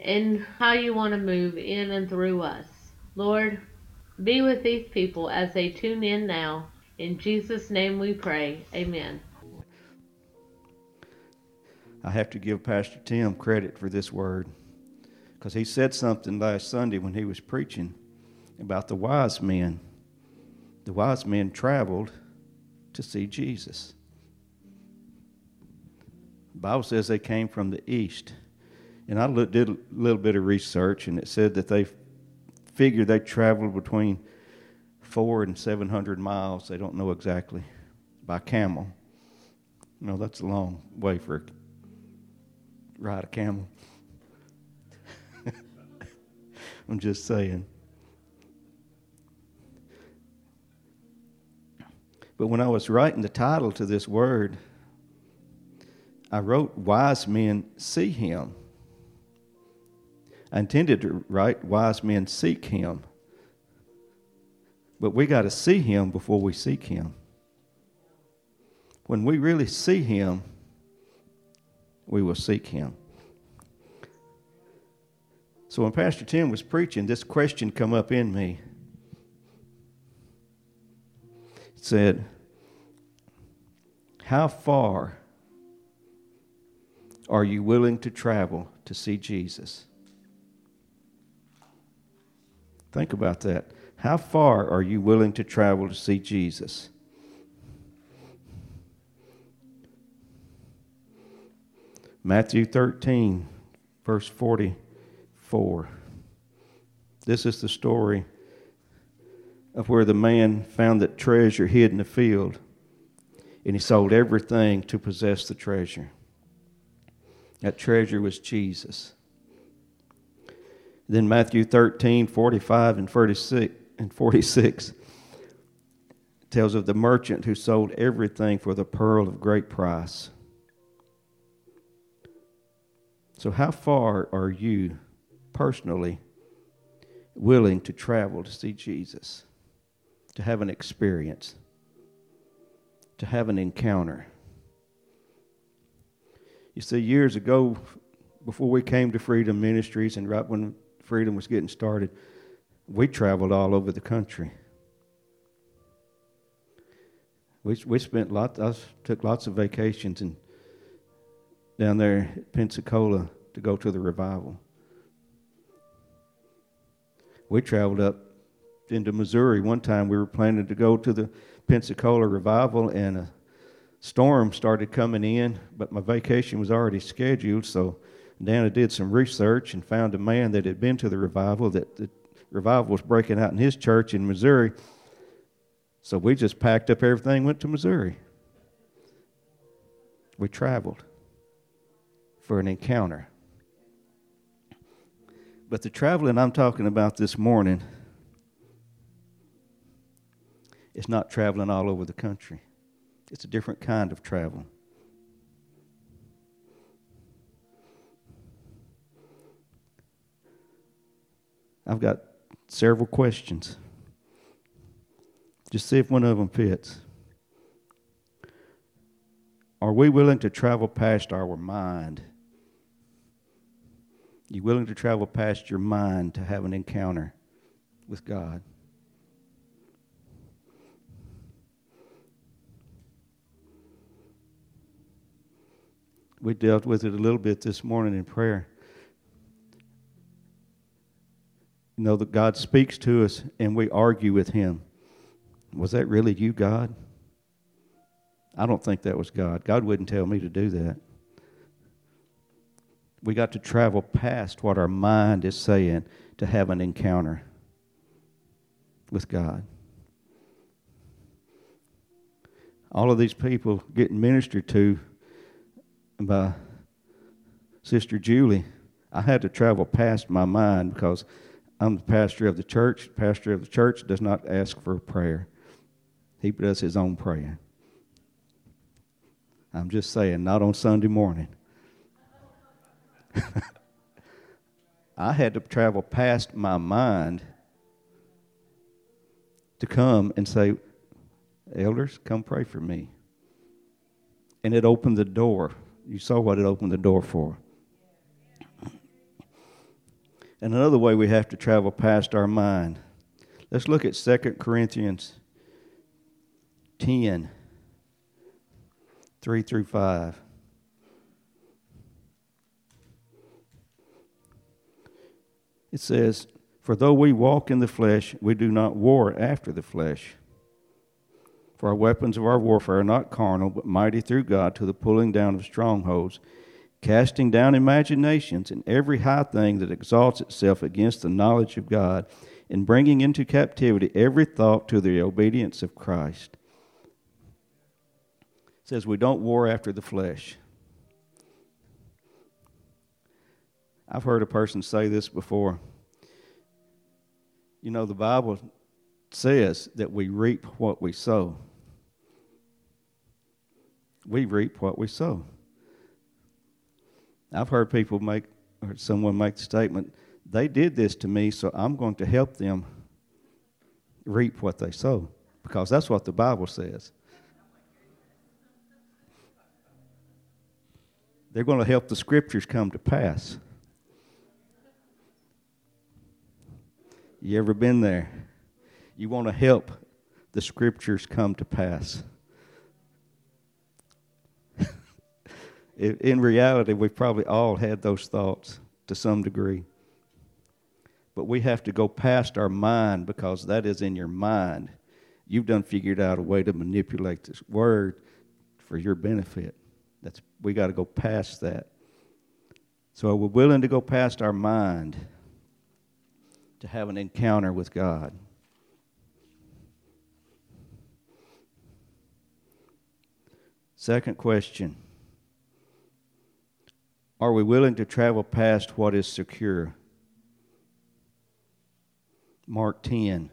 and how you want to move in and through us. Lord, be with these people as they tune in now. In Jesus' name we pray. Amen. I have to give Pastor Tim credit for this word because he said something last Sunday when he was preaching about the wise men. The wise men traveled to see Jesus. The Bible says they came from the east. And I did a little bit of research, and it said that they figured they traveled between four and 700 miles. They don't know exactly by camel. You know, that's a long way for a ride a camel. I'm just saying. But when I was writing the title to this word, I wrote, Wise Men See Him. I intended to write, Wise Men Seek Him. But we got to see Him before we seek Him. When we really see Him, we will seek Him. So when Pastor Tim was preaching, this question come up in me. It said, How far are you willing to travel to see Jesus? Think about that. How far are you willing to travel to see Jesus? Matthew 13, verse 44. This is the story of where the man found that treasure hid in the field, and he sold everything to possess the treasure. That treasure was Jesus. Then Matthew 13, 45 and 46, and 46 tells of the merchant who sold everything for the pearl of great price. So, how far are you personally willing to travel to see Jesus, to have an experience, to have an encounter? You see, years ago, before we came to Freedom Ministries and right when Freedom was getting started, we traveled all over the country. We, we spent lots, I took lots of vacations and down there at Pensacola to go to the revival. We traveled up into Missouri. One time we were planning to go to the Pensacola revival, and a storm started coming in, but my vacation was already scheduled, so Dana did some research and found a man that had been to the revival, that the revival was breaking out in his church in Missouri. So we just packed up everything, went to Missouri. We traveled for an encounter. But the traveling I'm talking about this morning is not traveling all over the country, it's a different kind of travel. I've got several questions. Just see if one of them fits. Are we willing to travel past our mind? You willing to travel past your mind to have an encounter with God? We dealt with it a little bit this morning in prayer. You know that God speaks to us and we argue with Him. Was that really you, God? I don't think that was God. God wouldn't tell me to do that. We got to travel past what our mind is saying to have an encounter with God. All of these people getting ministered to by Sister Julie, I had to travel past my mind because I'm the pastor of the church. The pastor of the church does not ask for prayer, he does his own praying. I'm just saying, not on Sunday morning. I had to travel past my mind to come and say, Elders, come pray for me. And it opened the door. You saw what it opened the door for. And another way we have to travel past our mind. Let's look at 2 Corinthians 10 3 through 5. It says, For though we walk in the flesh, we do not war after the flesh. For our weapons of our warfare are not carnal, but mighty through God to the pulling down of strongholds, casting down imaginations and every high thing that exalts itself against the knowledge of God, and bringing into captivity every thought to the obedience of Christ. It says we don't war after the flesh. I've heard a person say this before. You know, the Bible says that we reap what we sow. We reap what we sow. I've heard people make, or someone make the statement, they did this to me, so I'm going to help them reap what they sow, because that's what the Bible says. They're going to help the scriptures come to pass. You ever been there? You want to help the scriptures come to pass. In reality, we've probably all had those thoughts to some degree. But we have to go past our mind because that is in your mind. You've done figured out a way to manipulate this word for your benefit. That's we got to go past that. So are we're willing to go past our mind to have an encounter with God. Second question Are we willing to travel past what is secure? Mark 10.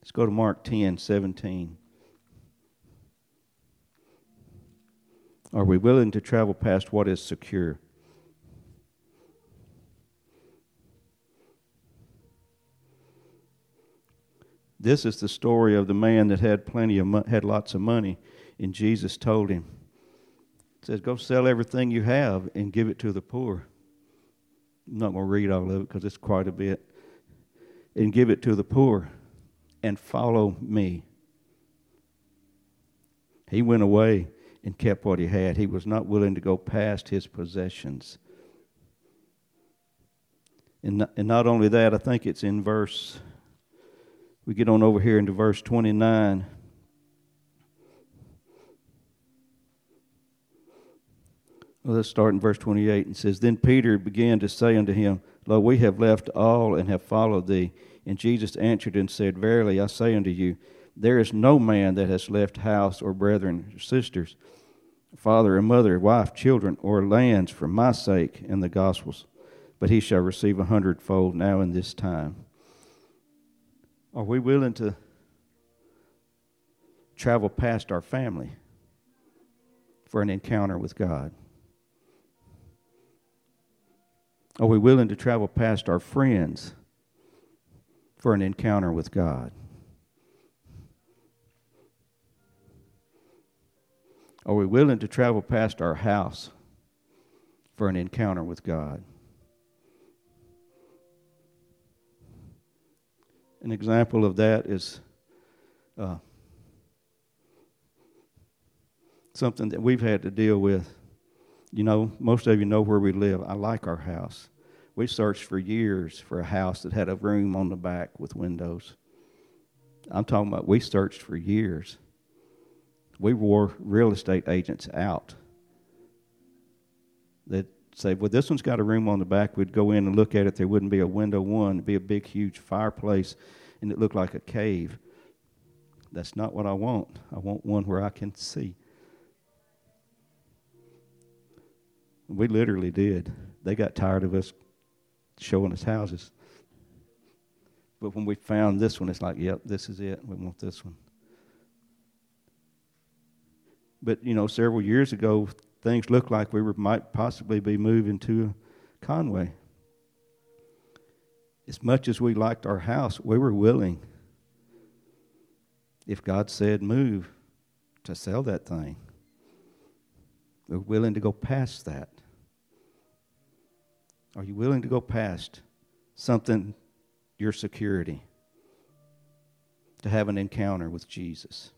Let's go to Mark 10 17. Are we willing to travel past what is secure? This is the story of the man that had plenty of mo- had lots of money, and Jesus told him, says, "Go sell everything you have and give it to the poor." I'm not going to read all of it because it's quite a bit. And give it to the poor, and follow me. He went away and kept what he had. He was not willing to go past his possessions. And not, and not only that, I think it's in verse we get on over here into verse 29. Let's start in verse 28. and says, Then Peter began to say unto him, Lo, we have left all and have followed thee. And Jesus answered and said, Verily I say unto you, there is no man that has left house or brethren or sisters, father or mother, wife, children, or lands for my sake and the gospel's, but he shall receive a hundredfold now in this time. Are we willing to travel past our family for an encounter with God? Are we willing to travel past our friends for an encounter with God? Are we willing to travel past our house for an encounter with God? An example of that is uh, something that we've had to deal with. You know, most of you know where we live. I like our house. We searched for years for a house that had a room on the back with windows. I'm talking about we searched for years. We wore real estate agents out that say, well, this one's got a room on the back. We'd go in and look at it. There wouldn't be a window one. It'd be a big, huge fireplace, and it looked like a cave. That's not what I want. I want one where I can see. We literally did. They got tired of us showing us houses. But when we found this one, it's like, yep, this is it. We want this one. But you know, several years ago, things looked like we were, might possibly be moving to Conway. As much as we liked our house, we were willing, if God said move, to sell that thing. We're willing to go past that. Are you willing to go past something, your security, to have an encounter with Jesus?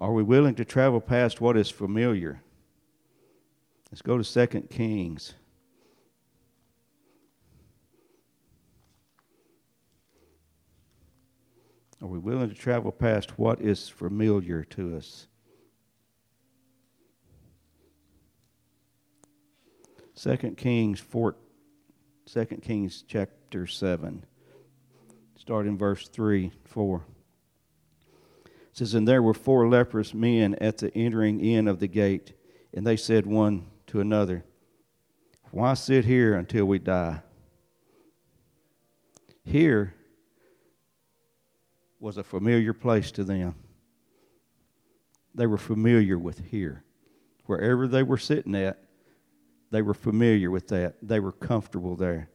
Are we willing to travel past what is familiar? Let's go to 2 Kings. Are we willing to travel past what is familiar to us? 2 Kings 4, 2 Kings chapter 7, start in verse 3, 4. It says, And there were four leprous men at the entering in of the gate, and they said one to another, Why sit here until we die? Here was a familiar place to them. They were familiar with here. Wherever they were sitting at, they were familiar with that. They were comfortable there.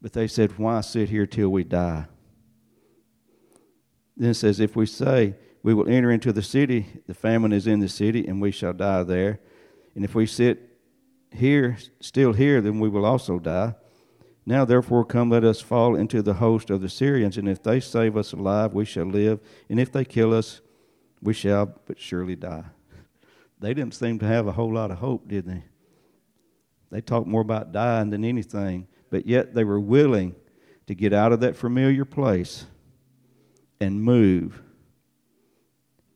But they said, Why sit here till we die? Then it says, If we say, We will enter into the city, the famine is in the city, and we shall die there. And if we sit here, still here, then we will also die. Now, therefore, come, let us fall into the host of the Syrians, and if they save us alive, we shall live, and if they kill us, we shall but surely die. They didn't seem to have a whole lot of hope, did they? They talked more about dying than anything, but yet they were willing to get out of that familiar place and move,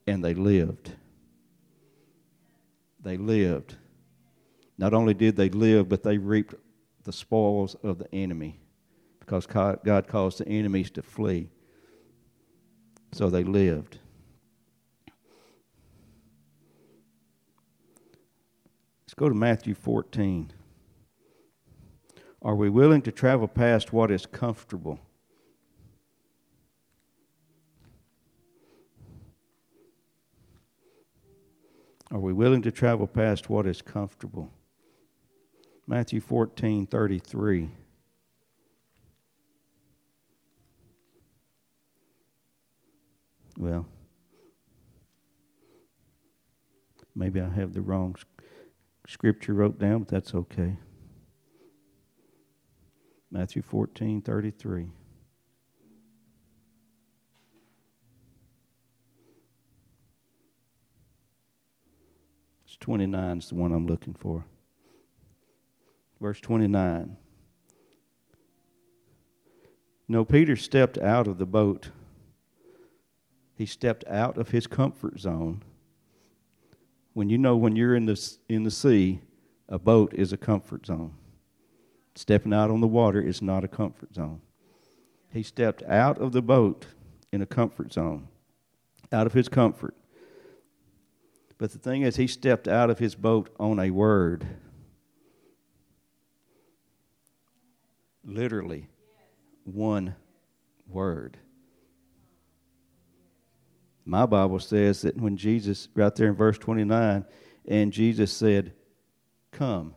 and they lived. They lived. Not only did they live, but they reaped the spoils of the enemy because God caused the enemies to flee. So they lived. Let's go to Matthew 14. Are we willing to travel past what is comfortable? Are we willing to travel past what is comfortable? Matthew 14 33. Well, maybe I have the wrong scripture wrote down, but that's okay. Matthew 14 33. It's 29 is the one I'm looking for verse 29. No, Peter stepped out of the boat. He stepped out of his comfort zone. When you know when you're in the, in the sea, a boat is a comfort zone. Stepping out on the water is not a comfort zone. He stepped out of the boat in a comfort zone, out of his comfort. But the thing is, he stepped out of his boat on a word. literally one word. My Bible says that when Jesus, right there in verse 29, and Jesus said, Come.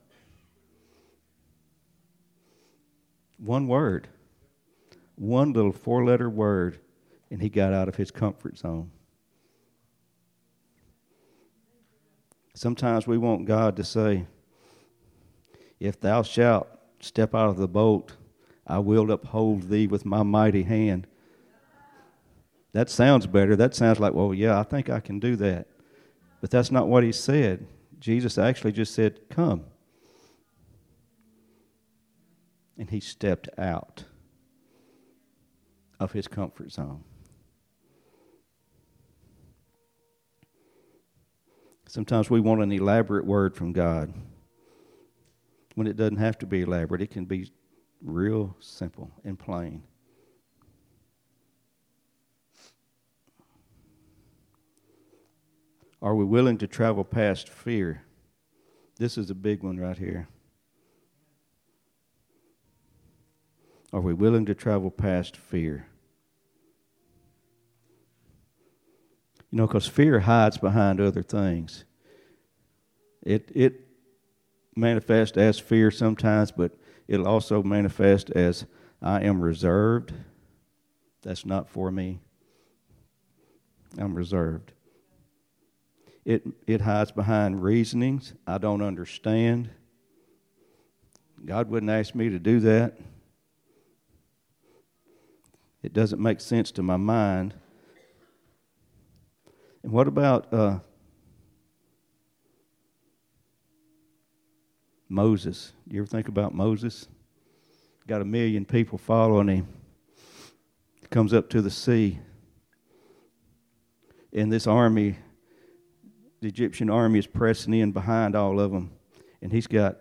One word, one little four letter word, and he got out of his comfort zone. Sometimes we want God to say, If thou shalt Step out of the boat. I will uphold thee with my mighty hand. That sounds better. That sounds like, well, yeah, I think I can do that. But that's not what he said. Jesus actually just said, Come. And he stepped out of his comfort zone. Sometimes we want an elaborate word from God when it doesn't have to be elaborate, it can be real simple and plain. Are we willing to travel past fear This is a big one right here. Are we willing to travel past fear? You know, because fear hides behind other things. It, it manifests as fear sometimes, but it'll also manifest as I am reserved. That's not for me. I'm reserved. It, it hides behind reasonings I don't understand. God wouldn't ask me to do that. It doesn't make sense to my mind. And what about uh, Moses? You ever think about Moses? Got a million people following him. He comes up to the sea. And this army, the Egyptian army, is pressing in behind all of them. And he's got,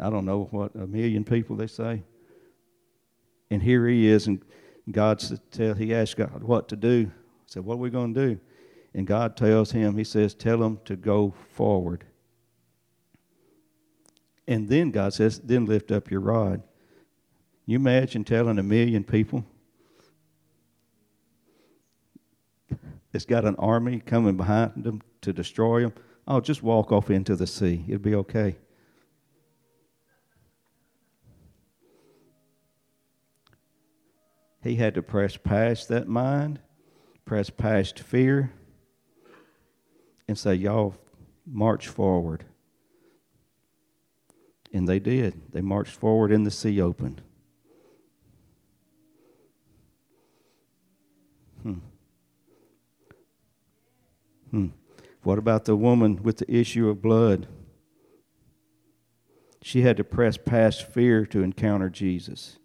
I don't know what, a million people, they say. And here he is, and God said, he asked God what to do. I said, What are we going to do? And God tells him, He says, Tell them to go forward. And then God says, Then lift up your rod. You imagine telling a million people that's got an army coming behind them to destroy them? Oh, just walk off into the sea. It'll be okay. He had to press past that mind, press past fear, and say, Y'all march forward. And they did. They marched forward and the sea opened. Hmm. Hmm. What about the woman with the issue of blood? She had to press past fear to encounter Jesus.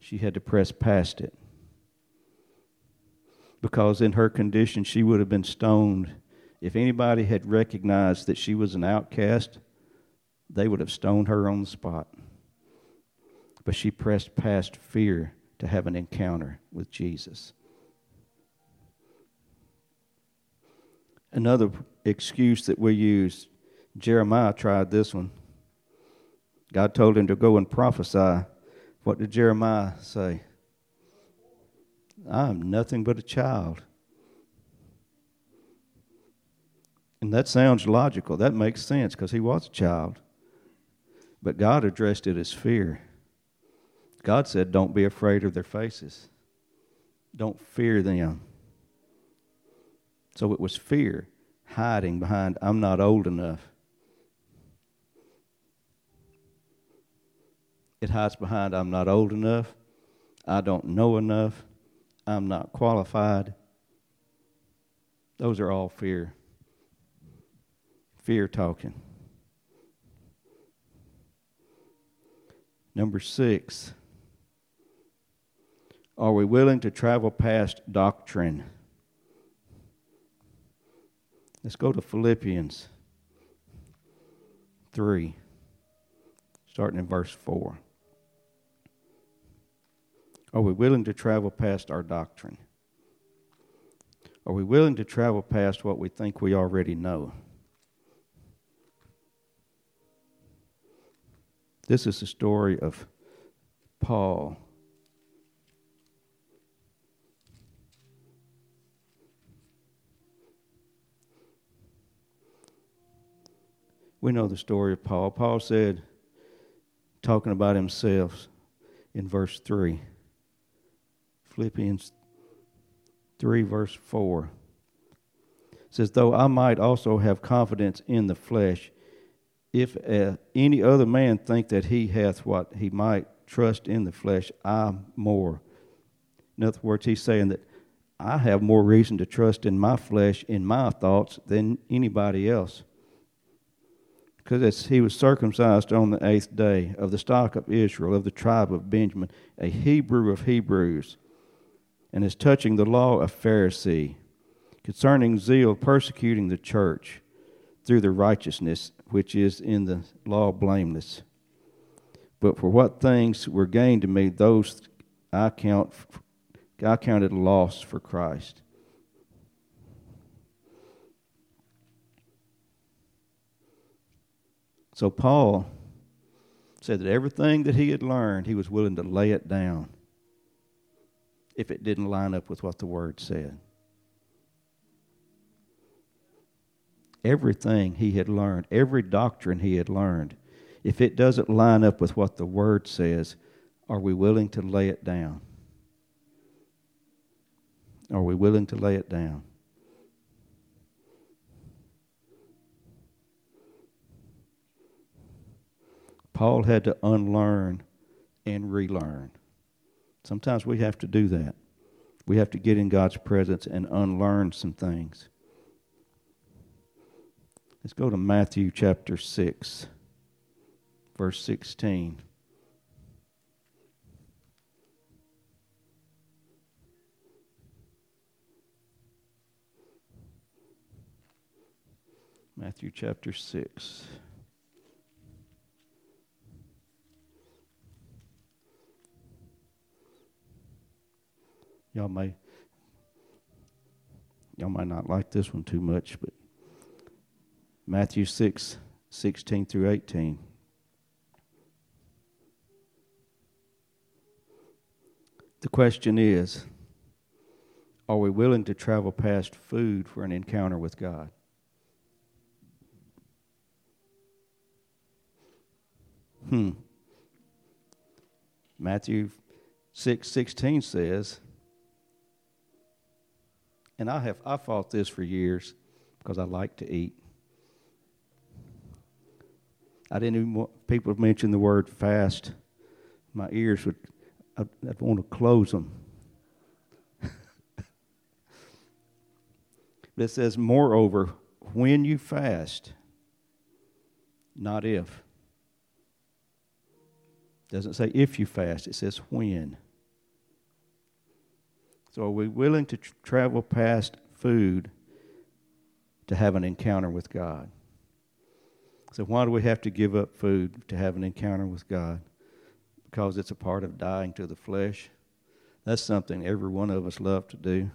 She had to press past it because in her condition she would have been stoned. If anybody had recognized that she was an outcast, they would have stoned her on the spot. But she pressed past fear to have an encounter with Jesus. Another excuse that we use Jeremiah tried this one. God told him to go and prophesy. What did Jeremiah say? I'm nothing but a child. And that sounds logical. That makes sense because he was a child. But God addressed it as fear. God said, Don't be afraid of their faces, don't fear them. So it was fear hiding behind, I'm not old enough. It hides behind, I'm not old enough. I don't know enough. I'm not qualified. Those are all fear. Fear talking. Number six, are we willing to travel past doctrine? Let's go to Philippians 3, starting in verse 4. Are we willing to travel past our doctrine? Are we willing to travel past what we think we already know? This is the story of Paul. We know the story of Paul. Paul said, talking about himself in verse 3, Philippians 3, verse 4 says, Though I might also have confidence in the flesh, if uh, any other man think that he hath what he might trust in the flesh, I more. In other words, he's saying that I have more reason to trust in my flesh, in my thoughts, than anybody else. Because he was circumcised on the eighth day of the stock of Israel, of the tribe of Benjamin, a Hebrew of Hebrews and as touching the law of Pharisee, concerning zeal persecuting the church through the righteousness which is in the law blameless. But for what things were gained to me, those I count I counted loss for Christ. So Paul said that everything that he had learned, he was willing to lay it down if it didn't line up with what the Word said. Everything he had learned, every doctrine he had learned, if it doesn't line up with what the Word says, are we willing to lay it down? Are we willing to lay it down? Paul had to unlearn and relearn. Sometimes we have to do that. We have to get in God's presence and unlearn some things. Let's go to Matthew chapter 6, verse 16. Matthew chapter 6. Y'all may y'all might not like this one too much, but Matthew 6, 16 through 18. The question is Are we willing to travel past food for an encounter with God? Hmm. Matthew 6 16 says, and I have I fought this for years because I like to eat. I didn't even want people mention the word fast. My ears would I'd, I'd want to close them. but it says, moreover, when you fast, not if. Doesn't say if you fast, it says when. So, are we willing to tr- travel past food to have an encounter with God? So, why do we have to give up food to have an encounter with God? Because it's a part of dying to the flesh. That's something every one of us love to do.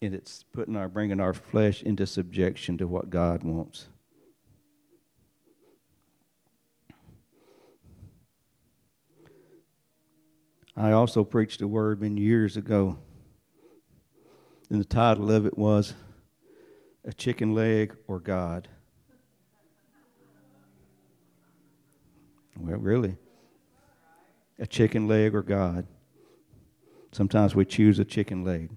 And it's putting our bringing our flesh into subjection to what God wants. I also preached a word many years ago, and the title of it was A Chicken Leg or God. Well, really. A chicken leg or God. Sometimes we choose a chicken leg.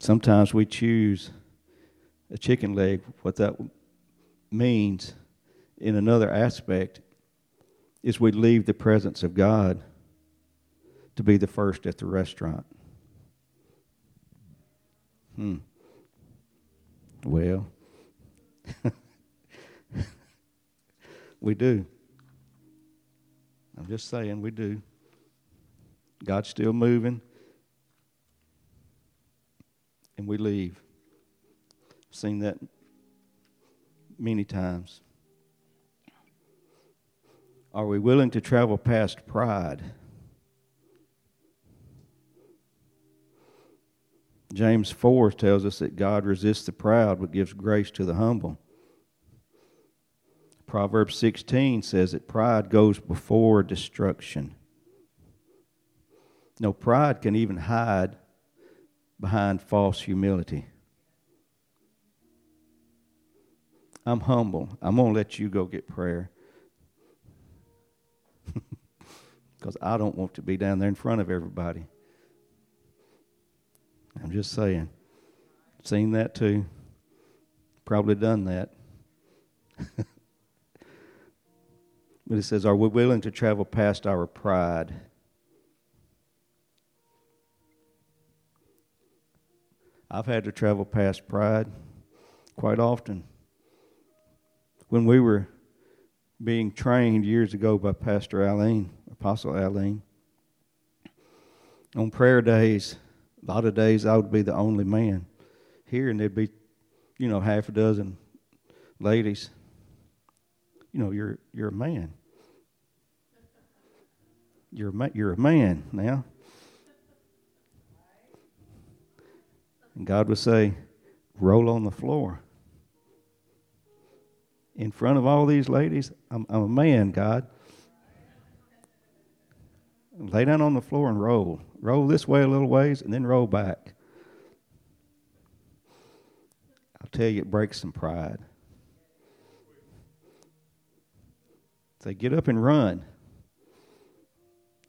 Sometimes we choose a chicken leg. What that means in another aspect is we leave the presence of God to be the first at the restaurant. Hmm. Well, we do. I'm just saying, we do. God's still moving, and we leave. I've seen that many times. Are we willing to travel past pride? James 4 tells us that God resists the proud but gives grace to the humble. Proverbs 16 says that pride goes before destruction. No, pride can even hide behind false humility. I'm humble. I'm going to let you go get prayer. because I don't want to be down there in front of everybody. I'm just saying. Seen that too. Probably done that. but it says, Are we willing to travel past our pride? I've had to travel past pride quite often. When we were being trained years ago by Pastor Alene, Apostle Alene. On prayer days, a lot of days I would be the only man here, and there'd be, you know, half a dozen ladies. You know, you're you're a man. You're a, you're a man now. And God would say, roll on the floor. In front of all these ladies, I'm, I'm a man, God. Lay down on the floor and roll. Roll this way a little ways and then roll back. I'll tell you, it breaks some pride. Say, get up and run.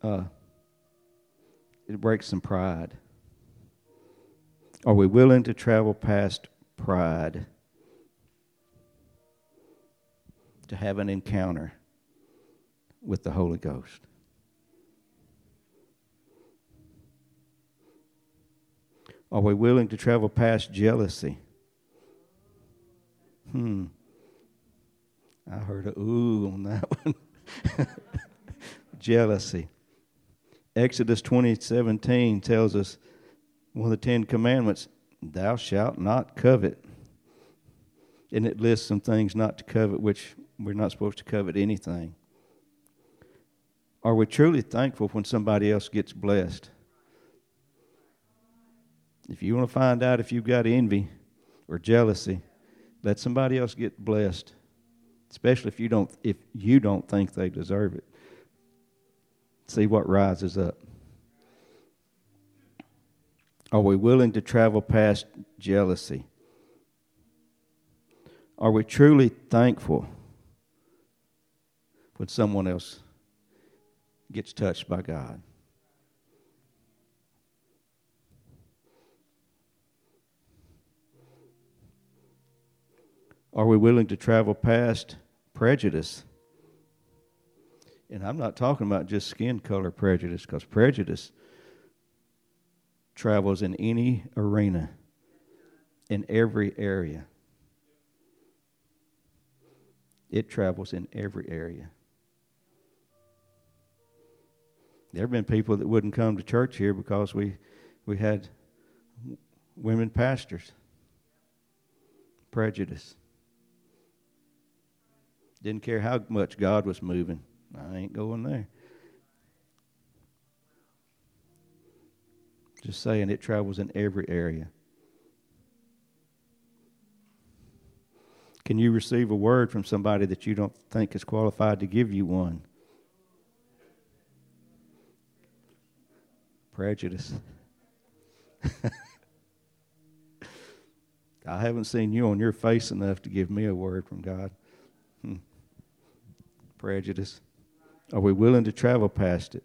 Uh, it breaks some pride. Are we willing to travel past pride to have an encounter with the Holy Ghost? Are we willing to travel past jealousy? Hmm. I heard a ooh on that one. jealousy. Exodus 20:17 tells us one of the 10 commandments, thou shalt not covet. And it lists some things not to covet which we're not supposed to covet anything. Are we truly thankful when somebody else gets blessed? If you want to find out if you've got envy or jealousy, let somebody else get blessed, especially if you don't if you don't think they deserve it. See what rises up. Are we willing to travel past jealousy? Are we truly thankful when someone else gets touched by God? Are we willing to travel past prejudice? And I'm not talking about just skin color prejudice, because prejudice travels in any arena, in every area. It travels in every area. There have been people that wouldn't come to church here because we, we had women pastors. Prejudice. Didn't care how much God was moving. I ain't going there. Just saying, it travels in every area. Can you receive a word from somebody that you don't think is qualified to give you one? Prejudice. I haven't seen you on your face enough to give me a word from God. Hmm. Prejudice. Are we willing to travel past it?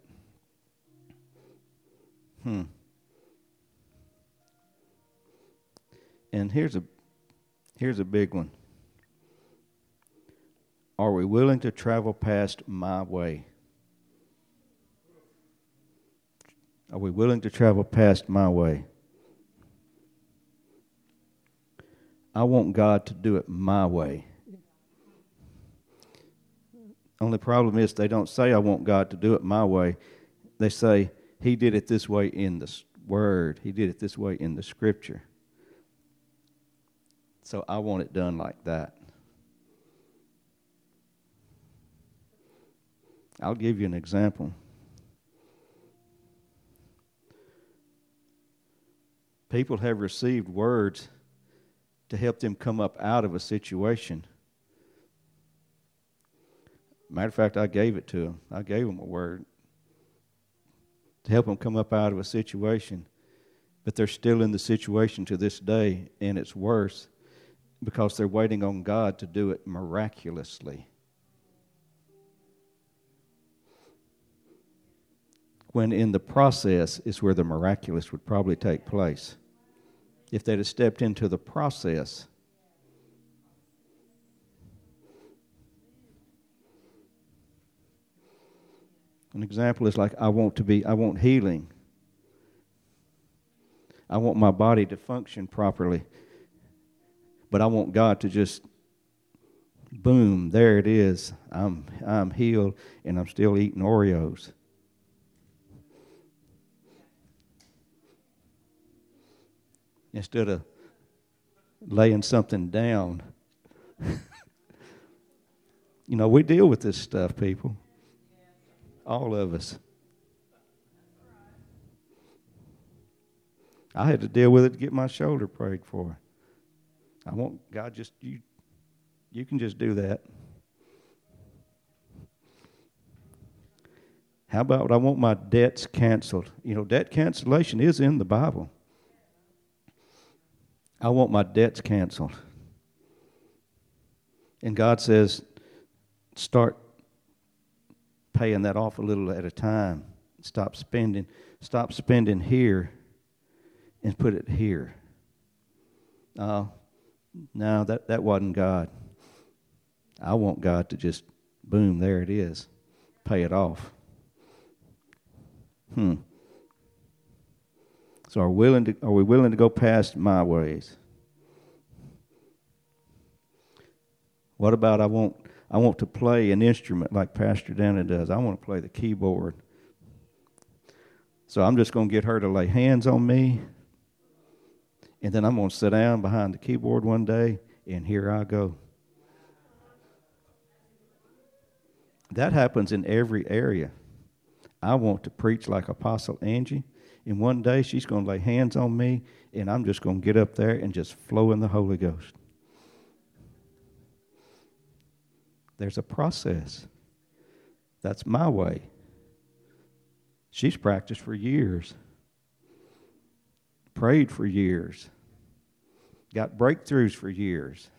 Hmm. And here's a here's a big one. Are we willing to travel past my way? Are we willing to travel past my way? I want God to do it my way. Only problem is they don't say, I want God to do it my way. They say, He did it this way in the Word, He did it this way in the Scripture. So I want it done like that. I'll give you an example. People have received words to help them come up out of a situation. Matter of fact, I gave it to them. I gave them a word to help them come up out of a situation. But they're still in the situation to this day, and it's worse because they're waiting on God to do it miraculously. When in the process is where the miraculous would probably take place. If they'd have stepped into the process, An example is like I want to be, I want healing. I want my body to function properly. But I want God to just boom, there it is. I'm I'm healed and I'm still eating Oreos. Instead of laying something down. you know, we deal with this stuff, people. All of us. I had to deal with it to get my shoulder prayed for. I want God just you you can just do that. How about I want my debts canceled? You know, debt cancellation is in the Bible. I want my debts canceled. And God says, start paying that off a little at a time. Stop spending. Stop spending here and put it here. Uh, no, that, that wasn't God. I want God to just, boom, there it is. Pay it off. Hmm. So are, willing to, are we willing to go past my ways? What about I want I want to play an instrument like Pastor Dana does. I want to play the keyboard. So I'm just going to get her to lay hands on me. And then I'm going to sit down behind the keyboard one day, and here I go. That happens in every area. I want to preach like Apostle Angie, and one day she's going to lay hands on me, and I'm just going to get up there and just flow in the Holy Ghost. There's a process. That's my way. She's practiced for years, prayed for years, got breakthroughs for years.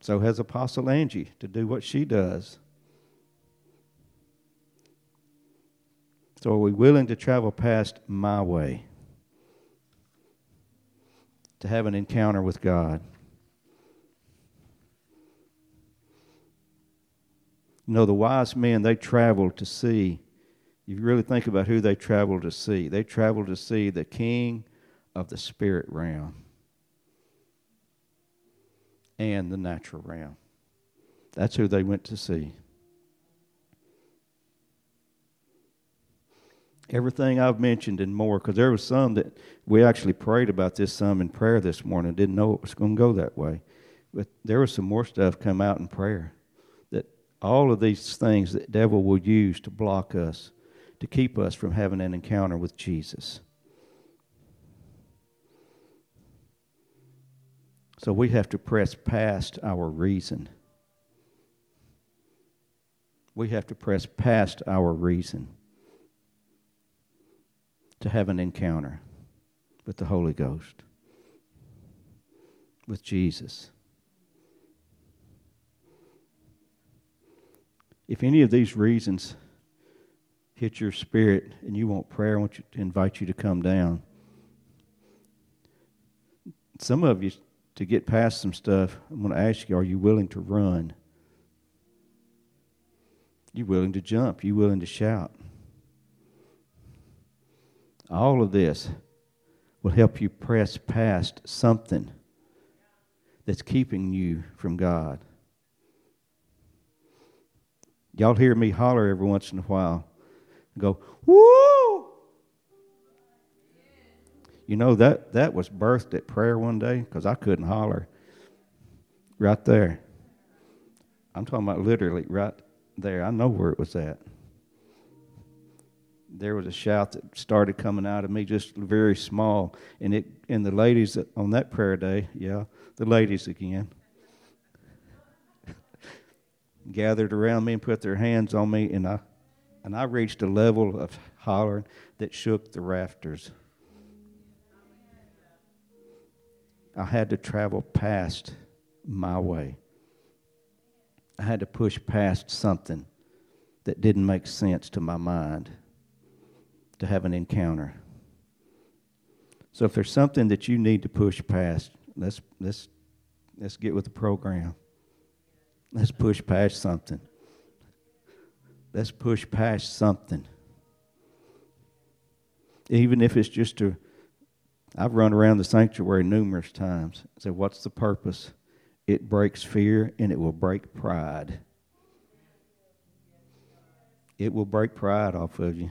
So has Apostle Angie to do what she does. So are we willing to travel past my way to have an encounter with God? You know, the wise men, they traveled to see. If you really think about who they traveled to see, they traveled to see the king of the spirit realm and the natural realm. That's who they went to see. Everything I've mentioned and more, because there was some that we actually prayed about this some in prayer this morning. Didn't know it was going to go that way, but there was some more stuff come out in prayer That all of these things that devil will use to block us, to keep us from having an encounter with Jesus. So we have to press past our reason. We have to press past our reason to have an encounter with the Holy Ghost, with Jesus. if any of these reasons hit your spirit and you want prayer, I want you to invite you to come down. Some of you, to get past some stuff, I'm going to ask you, are you willing to run? You willing to jump? You willing to shout? All of this will help you press past something that's keeping you from God. Y'all hear me holler every once in a while. And go, woo! You know, that, that was birthed at prayer one day because I couldn't holler right there. I'm talking about literally right there. I know where it was at. There was a shout that started coming out of me, just very small, and it and the ladies on that prayer day, yeah, the ladies again gathered around me and put their hands on me, and I, and I reached a level of hollering that shook the rafters. I had to travel past my way. I had to push past something that didn't make sense to my mind to have an encounter. So if there's something that you need to push past, let's let's let's get with the program. Let's push past something. Let's push past something. Even if it's just to, I've run around the sanctuary numerous times. I said, What's the purpose? It breaks fear and it will break pride. It will break pride off of you